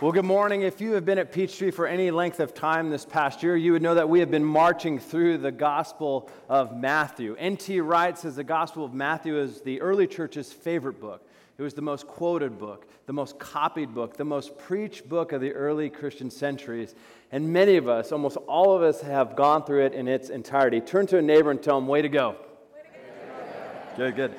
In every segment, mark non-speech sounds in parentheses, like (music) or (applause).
Well, good morning. If you have been at Peachtree for any length of time this past year, you would know that we have been marching through the Gospel of Matthew. N.T. Wright says the Gospel of Matthew is the early church's favorite book. It was the most quoted book, the most copied book, the most preached book of the early Christian centuries. And many of us, almost all of us, have gone through it in its entirety. Turn to a neighbor and tell them, way to go. Way to go. Good, good.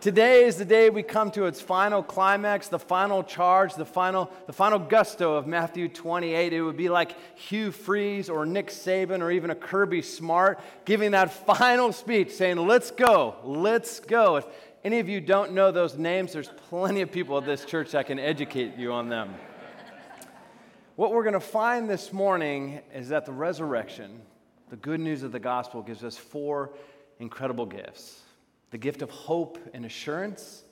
Today is the day we come to its final climax, the final charge, the final, the final gusto of Matthew 28. It would be like Hugh Freeze or Nick Saban or even a Kirby Smart giving that (laughs) final speech saying, Let's go, let's go. If any of you don't know those names, there's plenty of people at this church that can educate you on them. what we're going to find this morning is that the resurrection, the good news of the gospel, gives us four incredible gifts the gift of hope and assurance,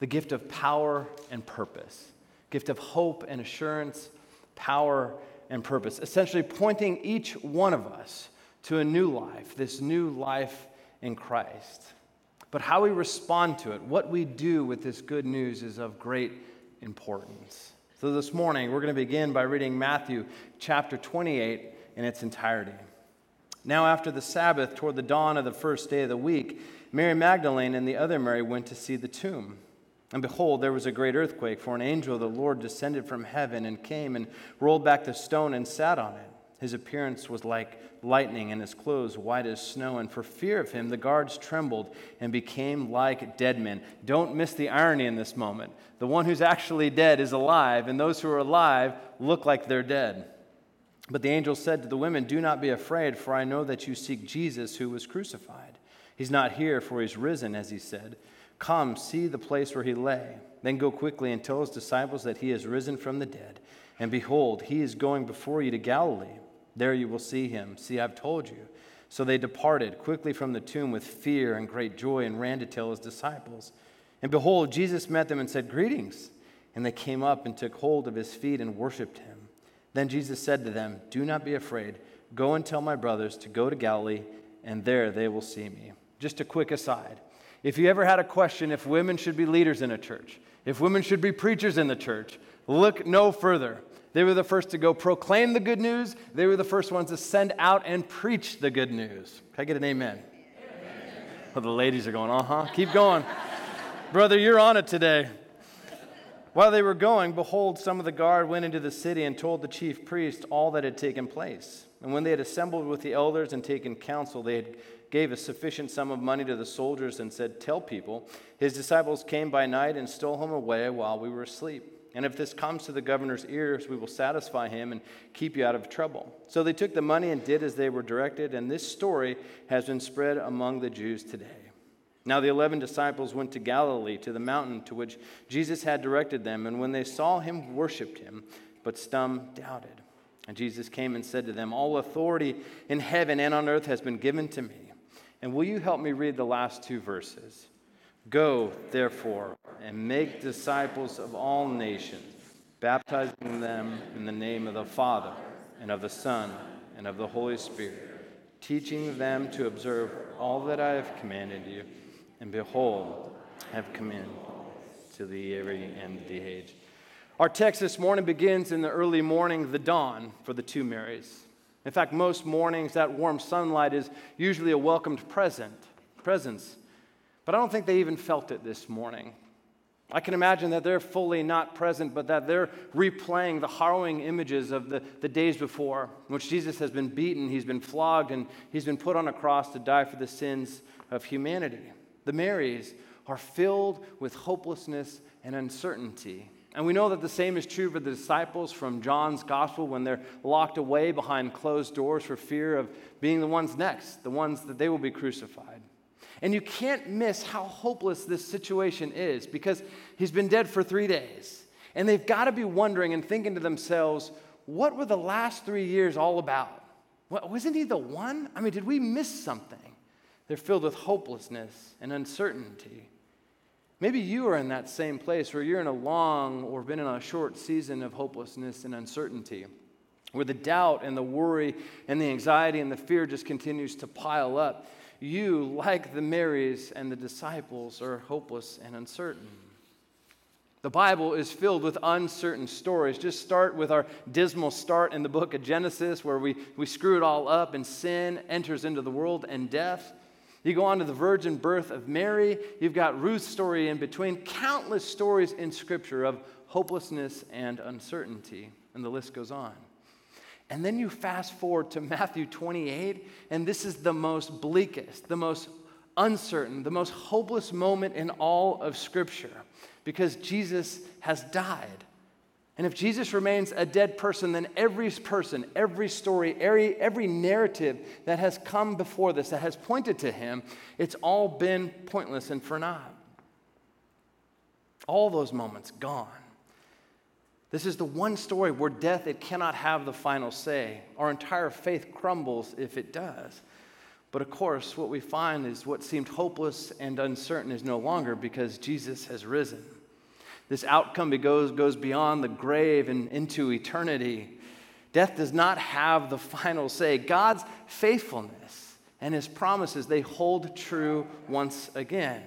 the gift of power and purpose. Gift of hope and assurance, power and purpose. Essentially, pointing each one of us to a new life, this new life in Christ. But how we respond to it, what we do with this good news, is of great importance. So this morning, we're going to begin by reading Matthew chapter 28 in its entirety. Now, after the Sabbath, toward the dawn of the first day of the week, Mary Magdalene and the other Mary went to see the tomb. And behold, there was a great earthquake, for an angel of the Lord descended from heaven and came and rolled back the stone and sat on it. His appearance was like lightning, and his clothes white as snow. And for fear of him, the guards trembled and became like dead men. Don't miss the irony in this moment. The one who's actually dead is alive, and those who are alive look like they're dead. But the angel said to the women, Do not be afraid, for I know that you seek Jesus who was crucified. He's not here, for he's risen, as he said. Come, see the place where he lay. Then go quickly and tell his disciples that he is risen from the dead. And behold, he is going before you to Galilee. There you will see him. See, I've told you. So they departed quickly from the tomb with fear and great joy and ran to tell his disciples. And behold, Jesus met them and said, Greetings. And they came up and took hold of his feet and worshiped him. Then Jesus said to them, Do not be afraid. Go and tell my brothers to go to Galilee, and there they will see me. Just a quick aside. If you ever had a question if women should be leaders in a church, if women should be preachers in the church, look no further. They were the first to go proclaim the good news. They were the first ones to send out and preach the good news. Can I get an amen? amen. Well, the ladies are going, uh huh. Keep going. (laughs) Brother, you're on it today. While they were going, behold, some of the guard went into the city and told the chief priest all that had taken place. And when they had assembled with the elders and taken counsel, they had gave a sufficient sum of money to the soldiers and said, Tell people, his disciples came by night and stole him away while we were asleep. And if this comes to the governor's ears, we will satisfy him and keep you out of trouble. So they took the money and did as they were directed, and this story has been spread among the Jews today. Now the eleven disciples went to Galilee, to the mountain to which Jesus had directed them, and when they saw him, worshipped him, but some doubted. And Jesus came and said to them, All authority in heaven and on earth has been given to me. And will you help me read the last two verses? Go, therefore, and make disciples of all nations, baptizing them in the name of the Father, and of the Son, and of the Holy Spirit, teaching them to observe all that I have commanded you. And behold, I have come in to the very end of the age. Our text this morning begins in the early morning, the dawn, for the two Marys. In fact, most mornings, that warm sunlight is usually a welcomed present, presence. But I don't think they even felt it this morning. I can imagine that they're fully not present, but that they're replaying the harrowing images of the, the days before, in which Jesus has been beaten, he's been flogged, and he's been put on a cross to die for the sins of humanity. The Marys are filled with hopelessness and uncertainty. And we know that the same is true for the disciples from John's gospel when they're locked away behind closed doors for fear of being the ones next, the ones that they will be crucified. And you can't miss how hopeless this situation is because he's been dead for three days. And they've got to be wondering and thinking to themselves, what were the last three years all about? wasn't he the one? I mean, did we miss something? They're filled with hopelessness and uncertainty. Maybe you are in that same place where you're in a long or been in a short season of hopelessness and uncertainty, where the doubt and the worry and the anxiety and the fear just continues to pile up. You, like the Marys and the disciples, are hopeless and uncertain. The Bible is filled with uncertain stories. Just start with our dismal start in the book of Genesis, where we, we screw it all up and sin enters into the world and death. You go on to the virgin birth of Mary. You've got Ruth's story in between, countless stories in Scripture of hopelessness and uncertainty. And the list goes on. And then you fast forward to Matthew 28, and this is the most bleakest, the most uncertain, the most hopeless moment in all of Scripture because Jesus has died. And if Jesus remains a dead person, then every person, every story, every, every narrative that has come before this, that has pointed to him, it's all been pointless and for naught. All those moments gone. This is the one story where death, it cannot have the final say. Our entire faith crumbles if it does. But of course, what we find is what seemed hopeless and uncertain is no longer because Jesus has risen. This outcome goes, goes beyond the grave and into eternity. Death does not have the final say. God's faithfulness and his promises, they hold true once again.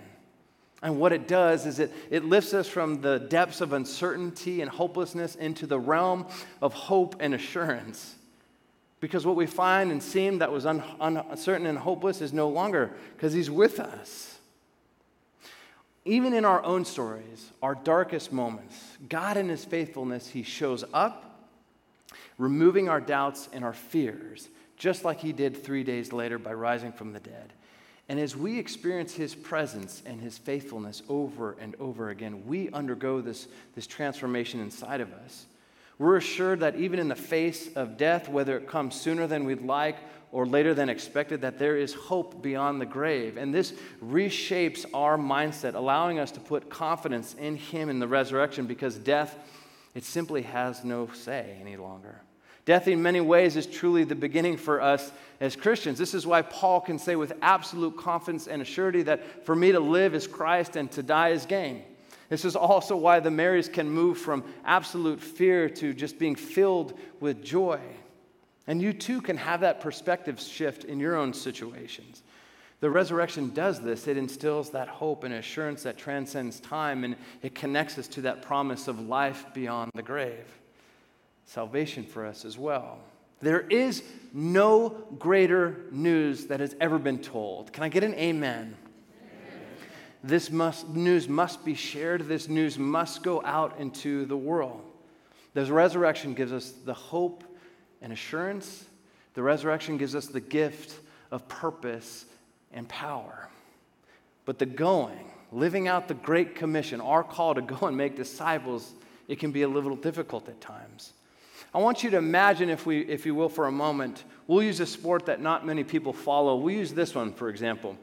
And what it does is it, it lifts us from the depths of uncertainty and hopelessness into the realm of hope and assurance. Because what we find and seem that was un, uncertain and hopeless is no longer, because he's with us. Even in our own stories, our darkest moments, God in His faithfulness, He shows up, removing our doubts and our fears, just like He did three days later by rising from the dead. And as we experience His presence and His faithfulness over and over again, we undergo this, this transformation inside of us. We're assured that even in the face of death, whether it comes sooner than we'd like or later than expected, that there is hope beyond the grave. And this reshapes our mindset, allowing us to put confidence in Him in the resurrection because death, it simply has no say any longer. Death, in many ways, is truly the beginning for us as Christians. This is why Paul can say with absolute confidence and assurity that for me to live is Christ and to die is gain. This is also why the Marys can move from absolute fear to just being filled with joy. And you too can have that perspective shift in your own situations. The resurrection does this. It instills that hope and assurance that transcends time, and it connects us to that promise of life beyond the grave. Salvation for us as well. There is no greater news that has ever been told. Can I get an amen? This must, news must be shared. This news must go out into the world. This resurrection gives us the hope and assurance. The resurrection gives us the gift of purpose and power. But the going, living out the Great Commission, our call to go and make disciples, it can be a little difficult at times. I want you to imagine, if, we, if you will, for a moment, we'll use a sport that not many people follow. We'll use this one, for example.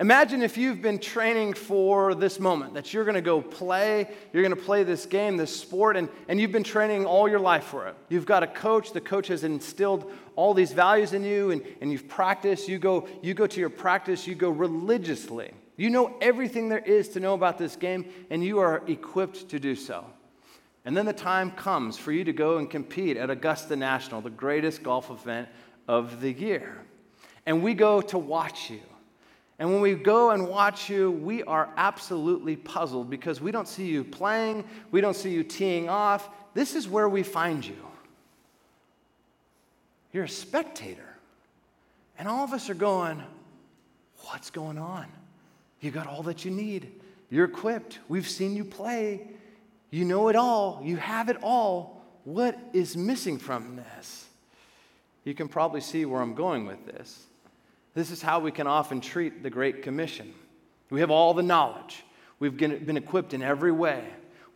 Imagine if you've been training for this moment, that you're going to go play, you're going to play this game, this sport, and, and you've been training all your life for it. You've got a coach, the coach has instilled all these values in you, and, and you've practiced. You go, you go to your practice, you go religiously. You know everything there is to know about this game, and you are equipped to do so. And then the time comes for you to go and compete at Augusta National, the greatest golf event of the year. And we go to watch you. And when we go and watch you, we are absolutely puzzled because we don't see you playing, we don't see you teeing off. This is where we find you. You're a spectator. And all of us are going, What's going on? You got all that you need. You're equipped. We've seen you play. You know it all. You have it all. What is missing from this? You can probably see where I'm going with this. This is how we can often treat the Great Commission. We have all the knowledge, we've been equipped in every way.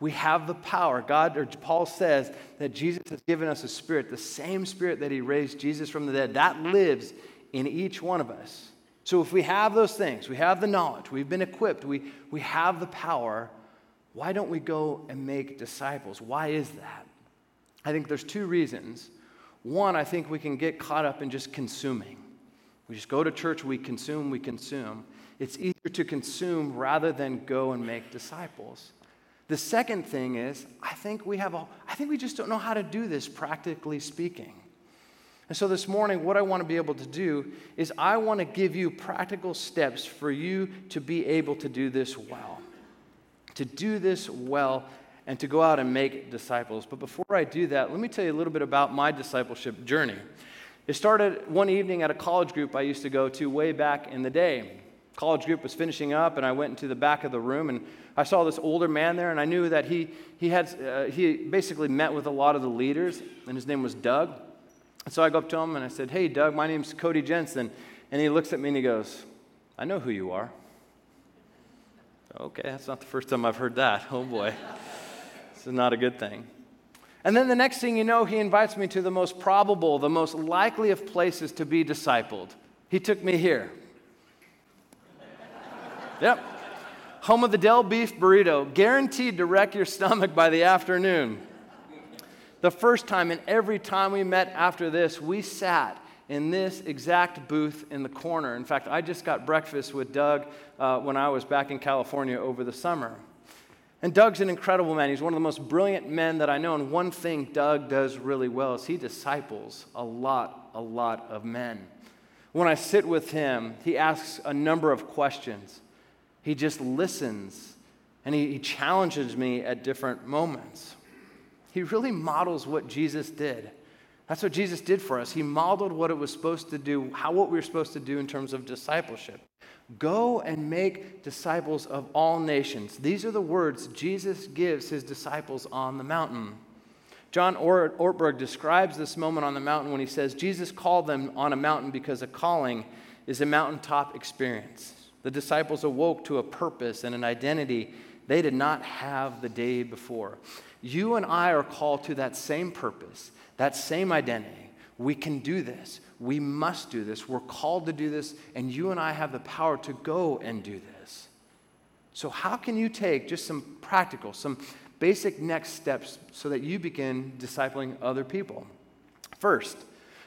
We have the power. God, or Paul says that Jesus has given us a spirit, the same spirit that he raised Jesus from the dead, that lives in each one of us. So if we have those things, we have the knowledge, we've been equipped, we, we have the power, why don't we go and make disciples? Why is that? I think there's two reasons. One, I think we can get caught up in just consuming. We just go to church, we consume, we consume. It's easier to consume rather than go and make disciples. The second thing is, I think we have a, I think we just don't know how to do this practically speaking. And so this morning, what I want to be able to do is I want to give you practical steps for you to be able to do this well. To do this well and to go out and make disciples. But before I do that, let me tell you a little bit about my discipleship journey. It started one evening at a college group I used to go to way back in the day. College group was finishing up, and I went into the back of the room, and I saw this older man there, and I knew that he, he, had, uh, he basically met with a lot of the leaders, and his name was Doug. And so I go up to him and I said, Hey, Doug, my name's Cody Jensen. And he looks at me and he goes, I know who you are. Okay, that's not the first time I've heard that. Oh boy. this is not a good thing. And then the next thing you know, he invites me to the most probable, the most likely of places to be discipled. He took me here. (laughs) yep. Home of the Del Beef Burrito, guaranteed to wreck your stomach by the afternoon. The first time and every time we met after this, we sat in this exact booth in the corner. In fact, I just got breakfast with Doug uh, when I was back in California over the summer. And Doug's an incredible man. He's one of the most brilliant men that I know. And one thing Doug does really well is he disciples a lot, a lot of men. When I sit with him, he asks a number of questions. He just listens and he, he challenges me at different moments. He really models what Jesus did. That's what Jesus did for us. He modeled what it was supposed to do, how what we were supposed to do in terms of discipleship. Go and make disciples of all nations. These are the words Jesus gives his disciples on the mountain. John Ortberg describes this moment on the mountain when he says, Jesus called them on a mountain because a calling is a mountaintop experience. The disciples awoke to a purpose and an identity they did not have the day before. You and I are called to that same purpose, that same identity. We can do this. We must do this. We're called to do this, and you and I have the power to go and do this. So, how can you take just some practical, some basic next steps so that you begin discipling other people? First,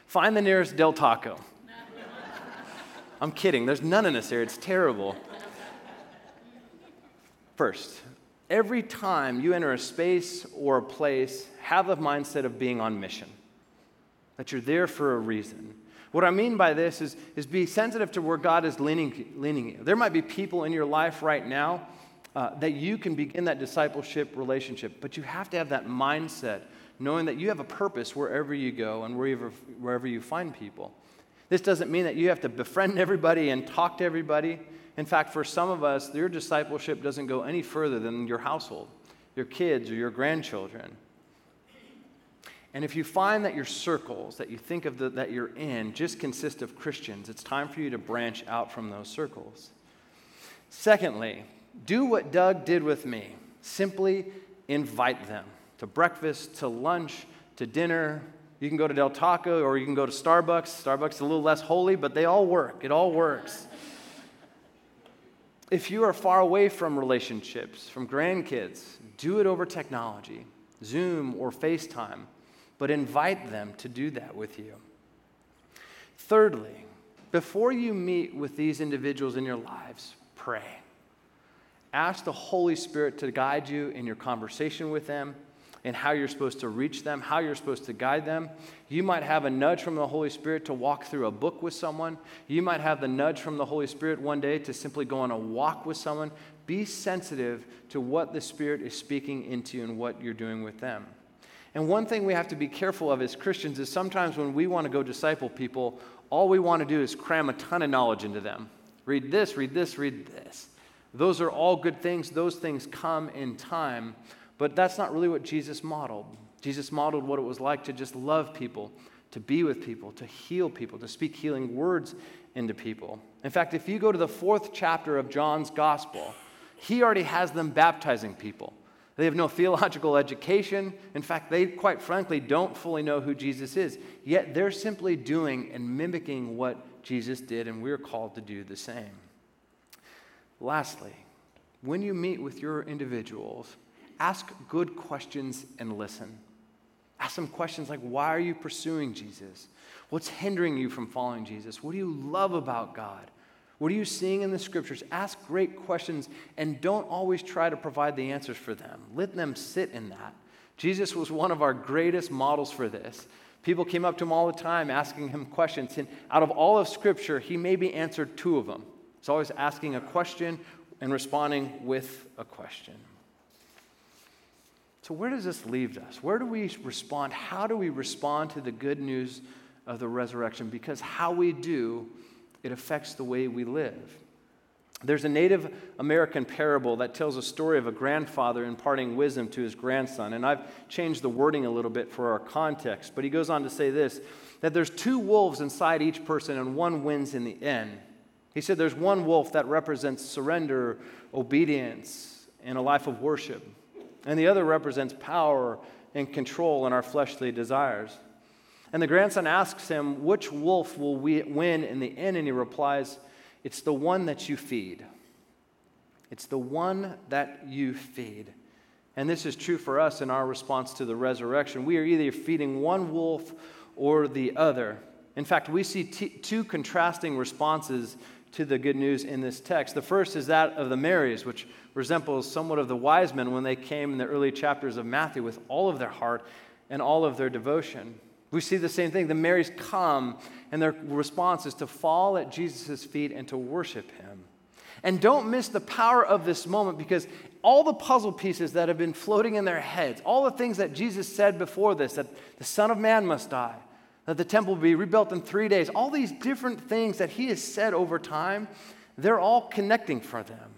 find the nearest Del Taco. I'm kidding. There's none in this area. It's terrible. First, every time you enter a space or a place, have the mindset of being on mission, that you're there for a reason. What I mean by this is, is be sensitive to where God is leaning, leaning you. There might be people in your life right now uh, that you can begin that discipleship relationship, but you have to have that mindset, knowing that you have a purpose wherever you go and wherever, wherever you find people. This doesn't mean that you have to befriend (laughs) everybody and talk to everybody. In fact, for some of us, your discipleship doesn't go any further than your household, your kids, or your grandchildren. And if you find that your circles that you think of the, that you're in just consist of Christians, it's time for you to branch out from those circles. Secondly, do what Doug did with me. Simply invite them to breakfast, to lunch, to dinner. You can go to Del Taco or you can go to Starbucks. Starbucks is a little less holy, but they all work. It all works if you are far away from relationships, from grandkids, do it over technology, Zoom or FaceTime, but invite them to do that with you. Thirdly, before you meet with these individuals in your lives, pray. Ask the Holy Spirit to guide you in your conversation with them and how you're supposed to reach them, how you're supposed to guide them. You might have a nudge from the Holy Spirit to walk through a book with someone. You might have the nudge from the Holy Spirit one day to simply go on a walk with someone. Be sensitive to what the Spirit is speaking into and what you're doing with them. And one thing we have to be careful of as Christians is sometimes when we want to go disciple people, all we want to do is cram a ton of knowledge into them. Read this, read this, read this. Those are all good things. Those things come in time. But that's not really what Jesus modeled. Jesus modeled what it was like to just love people, to be with people, to heal people, to speak healing words into people. In fact, if you go to the fourth chapter of John's gospel, he already has them baptizing people. They have no (laughs) theological education. In fact, they quite frankly don't fully know who Jesus is. Yet they're simply doing and mimicking what Jesus did, and we're called to do the same. Lastly, when you meet with your individuals, ask good questions and listen. Ask some questions like, why are you pursuing Jesus? What's hindering you from following Jesus? What do you love about God? What are you seeing in the scriptures? Ask great questions and don't always try to provide the answers for them. Let them sit in that. Jesus was one of our greatest models for this People came up to him all the time asking him questions. And out of all of Scripture, he maybe answered two of them. He's always asking a question and responding with a question. So, where does this leave us? Where do we respond? How do we respond to the good news of the resurrection? Because how we do, it affects the way we live. There's a Native American parable that tells a story of a grandfather imparting wisdom to his grandson. And I've changed the wording a little bit for our context, but he goes on to say this that there's two wolves inside each person, and one wins in the end. He said there's one wolf that represents surrender, obedience, and a life of worship, and the other represents power and control in our fleshly desires. And the grandson asks him, Which wolf will we win in the end? And he replies, it's the one that you feed. It's the one that you feed. And this is true for us in our response to the resurrection. We are either feeding one wolf or the other. In fact, we see t- two contrasting responses to the good news in this text. The first is that of the Marys, which resembles somewhat of the wise men when they came in the early chapters of Matthew with all of their heart and all of their devotion. We see the same thing. The Marys come, and their response is to fall at Jesus' feet and to worship him. And don't miss the power of this moment because all the puzzle pieces that have been floating in their heads, all the things that Jesus said before this, that the Son of Man must die, that the temple will be rebuilt in three days, all these different things that he has said over time, they're all connecting for them.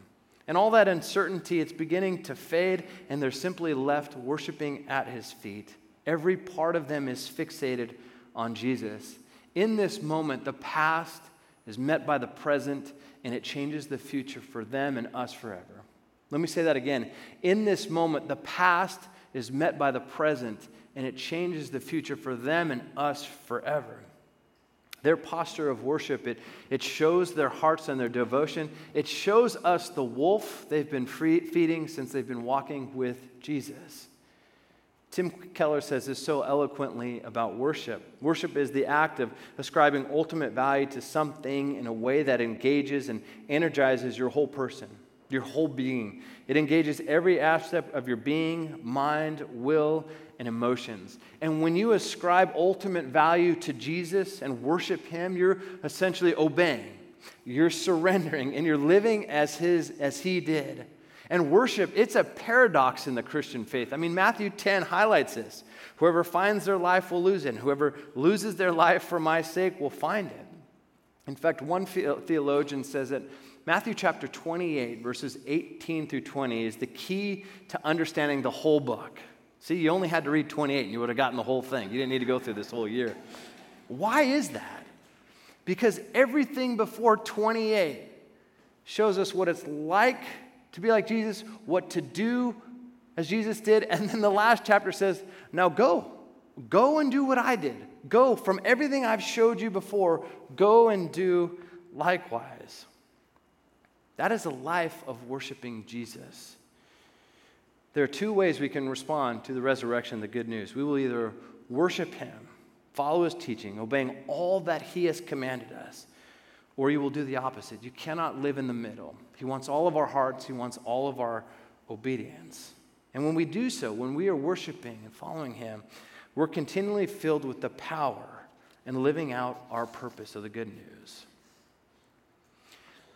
And all that uncertainty, it's beginning to fade, and they're simply left worshiping at his feet. Every part of them is fixated on Jesus. In this moment, the past is met by the present, and it changes the future for them and us forever. Let me say that again. In this moment, the past is met by the present, and it changes the future for them and us forever. Their posture of worship, it, it shows their hearts and their devotion. It shows us the wolf they've been free, feeding since they've been walking with Jesus. Tim Keller says this so eloquently about worship. Worship is the act of ascribing ultimate value to something in a way that engages and energizes your whole person, your whole being. It engages every aspect of your being, mind, will, and emotions. And when you ascribe ultimate value to Jesus and worship Him, you're essentially obeying. You're surrendering and you're living as, his, as He did. And worship, it's a paradox in the Christian faith. I mean, Matthew 10 highlights this. Whoever finds their life will lose it, and whoever loses their life for my sake will find it. In fact, one theologian says that Matthew chapter 28, verses 18 through 20, is the key to understanding the whole book. See, you only had to read 28 and you would have gotten the whole thing. You didn't need to go through this whole year. Why is that? Because everything before 28 shows us what it's like to be like Jesus, what to do as Jesus did. And then the last chapter says, now go. Go and do what I did. Go from everything I've showed you before, go and do likewise. That is a life of worshiping Jesus. There are two ways we can respond to the resurrection, the good news. We will either worship him, follow his teaching, obeying all that he has commanded us, or you will do the opposite. You cannot live in the middle. He wants all of our hearts, He wants all of our obedience. And when we do so, when we are worshiping and following Him, we're continually filled with the power and living out our purpose of the good news.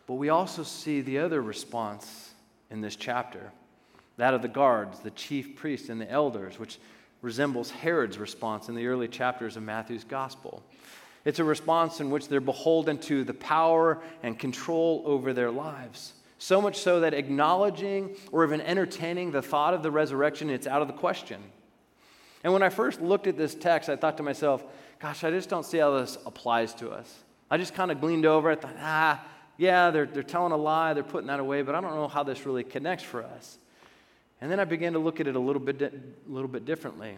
But we also see the other response in this chapter that of the guards, the chief priests, and the elders, which resembles Herod's response in the early chapters of Matthew's gospel. It's a response in which they're beholden to the power and control over their lives. So much so that acknowledging or even entertaining the thought of the resurrection, it's out of the question. And when I first looked at this text, I thought to myself, gosh, I just don't see how this applies to us. I just kind of gleaned over it, thought, ah, yeah, they're, they're telling a lie, they're putting that away, but I don't know how this really connects for us. And then I began to look at it a little bit, a little bit differently.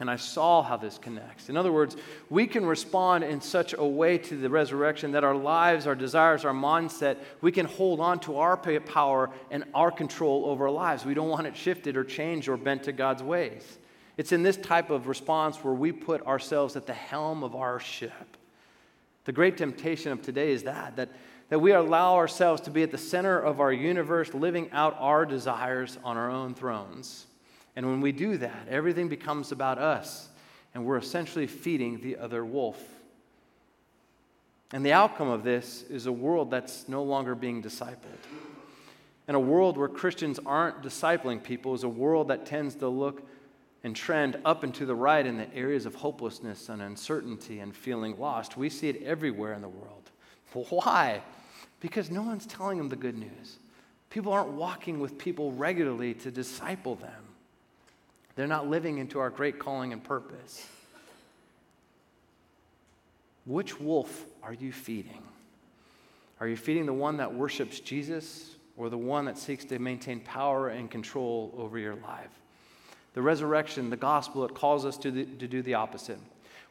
And I saw how this connects. In other words, we can respond in such a way to the resurrection that our lives, our desires, our mindset, we can hold on to our power and our control over our lives. We don't want it shifted or changed or bent to God's ways. It's in this type of response where we put ourselves at the helm of our ship. The great temptation of today is that, that, that we allow ourselves to be at the center of our universe, living out our desires on our own thrones. And when we do that, everything becomes about us. and we're essentially feeding the other wolf. And the outcome of this is a world that's no longer being discipled. And a world where Christians aren't discipling people is a world that tends to look and trend up and to the right in the areas of hopelessness and uncertainty and feeling lost. We see it everywhere in the world. (laughs) Why? Because no one's telling them the good news. People aren't walking with people regularly to disciple them. They're not living into our great calling and purpose. Which wolf are you feeding? Are you feeding the one that worships Jesus or the one that seeks to maintain power and control over your life? The resurrection, the gospel, it calls us to, the, to do the opposite.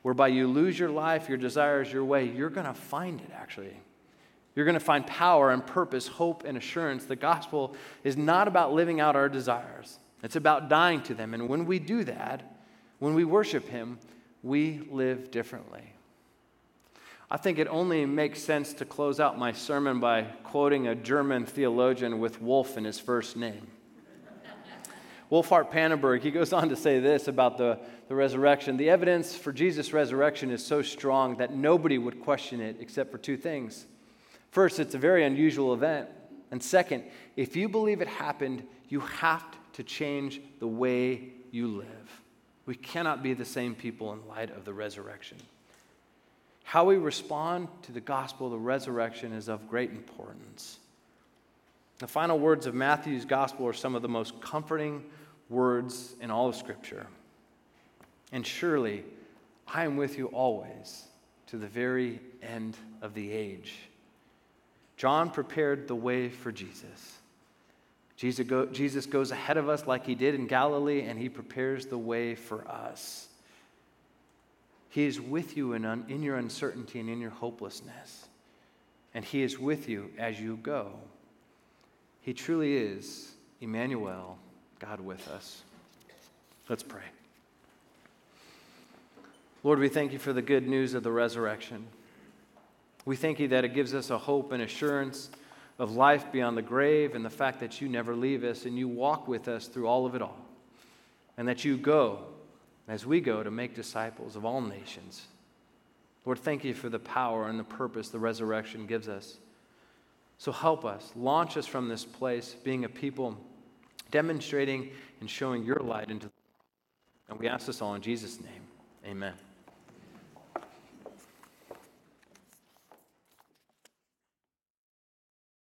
Whereby you lose your life, your desires, your way, you're going to find it actually. You're going to find power and purpose, hope and assurance. The gospel is not about living out our desires, it's about dying to them. And when we do that, when we worship Him, we live differently. I think it only makes sense to close out my sermon by quoting a German theologian with Wolf in his first name. (laughs) Wolfhart Pannenberg, he goes on to say this about the, the resurrection. The evidence for Jesus' resurrection is so strong that nobody would question it except for two things. First, it's a very unusual event. And second, if you believe it happened, you have to change the way you live. We cannot be the same people in light of the resurrection. How we respond to the gospel of the resurrection is of great importance. The final words of Matthew's gospel are some of the most comforting words in all of Scripture. And surely, I am with you always to the very end of the age. John prepared the way for Jesus. Jesus, go, Jesus goes ahead of us like he did in Galilee, and he prepares the way for us. He is with you in, un, in your uncertainty and in your hopelessness. And He is with you as you go. He truly is Emmanuel, God with us. Let's pray. Lord, we thank you for the good news of the resurrection. We thank you that it gives us a hope and assurance of life beyond the grave and the fact that you never leave us and you walk with us through all of it all. And that you go as we go to make disciples of all nations. Lord, thank you for the power and the purpose the resurrection gives us. So help us, launch us from this place, being a people demonstrating and showing your light into the. And we ask this all in Jesus' name. Amen.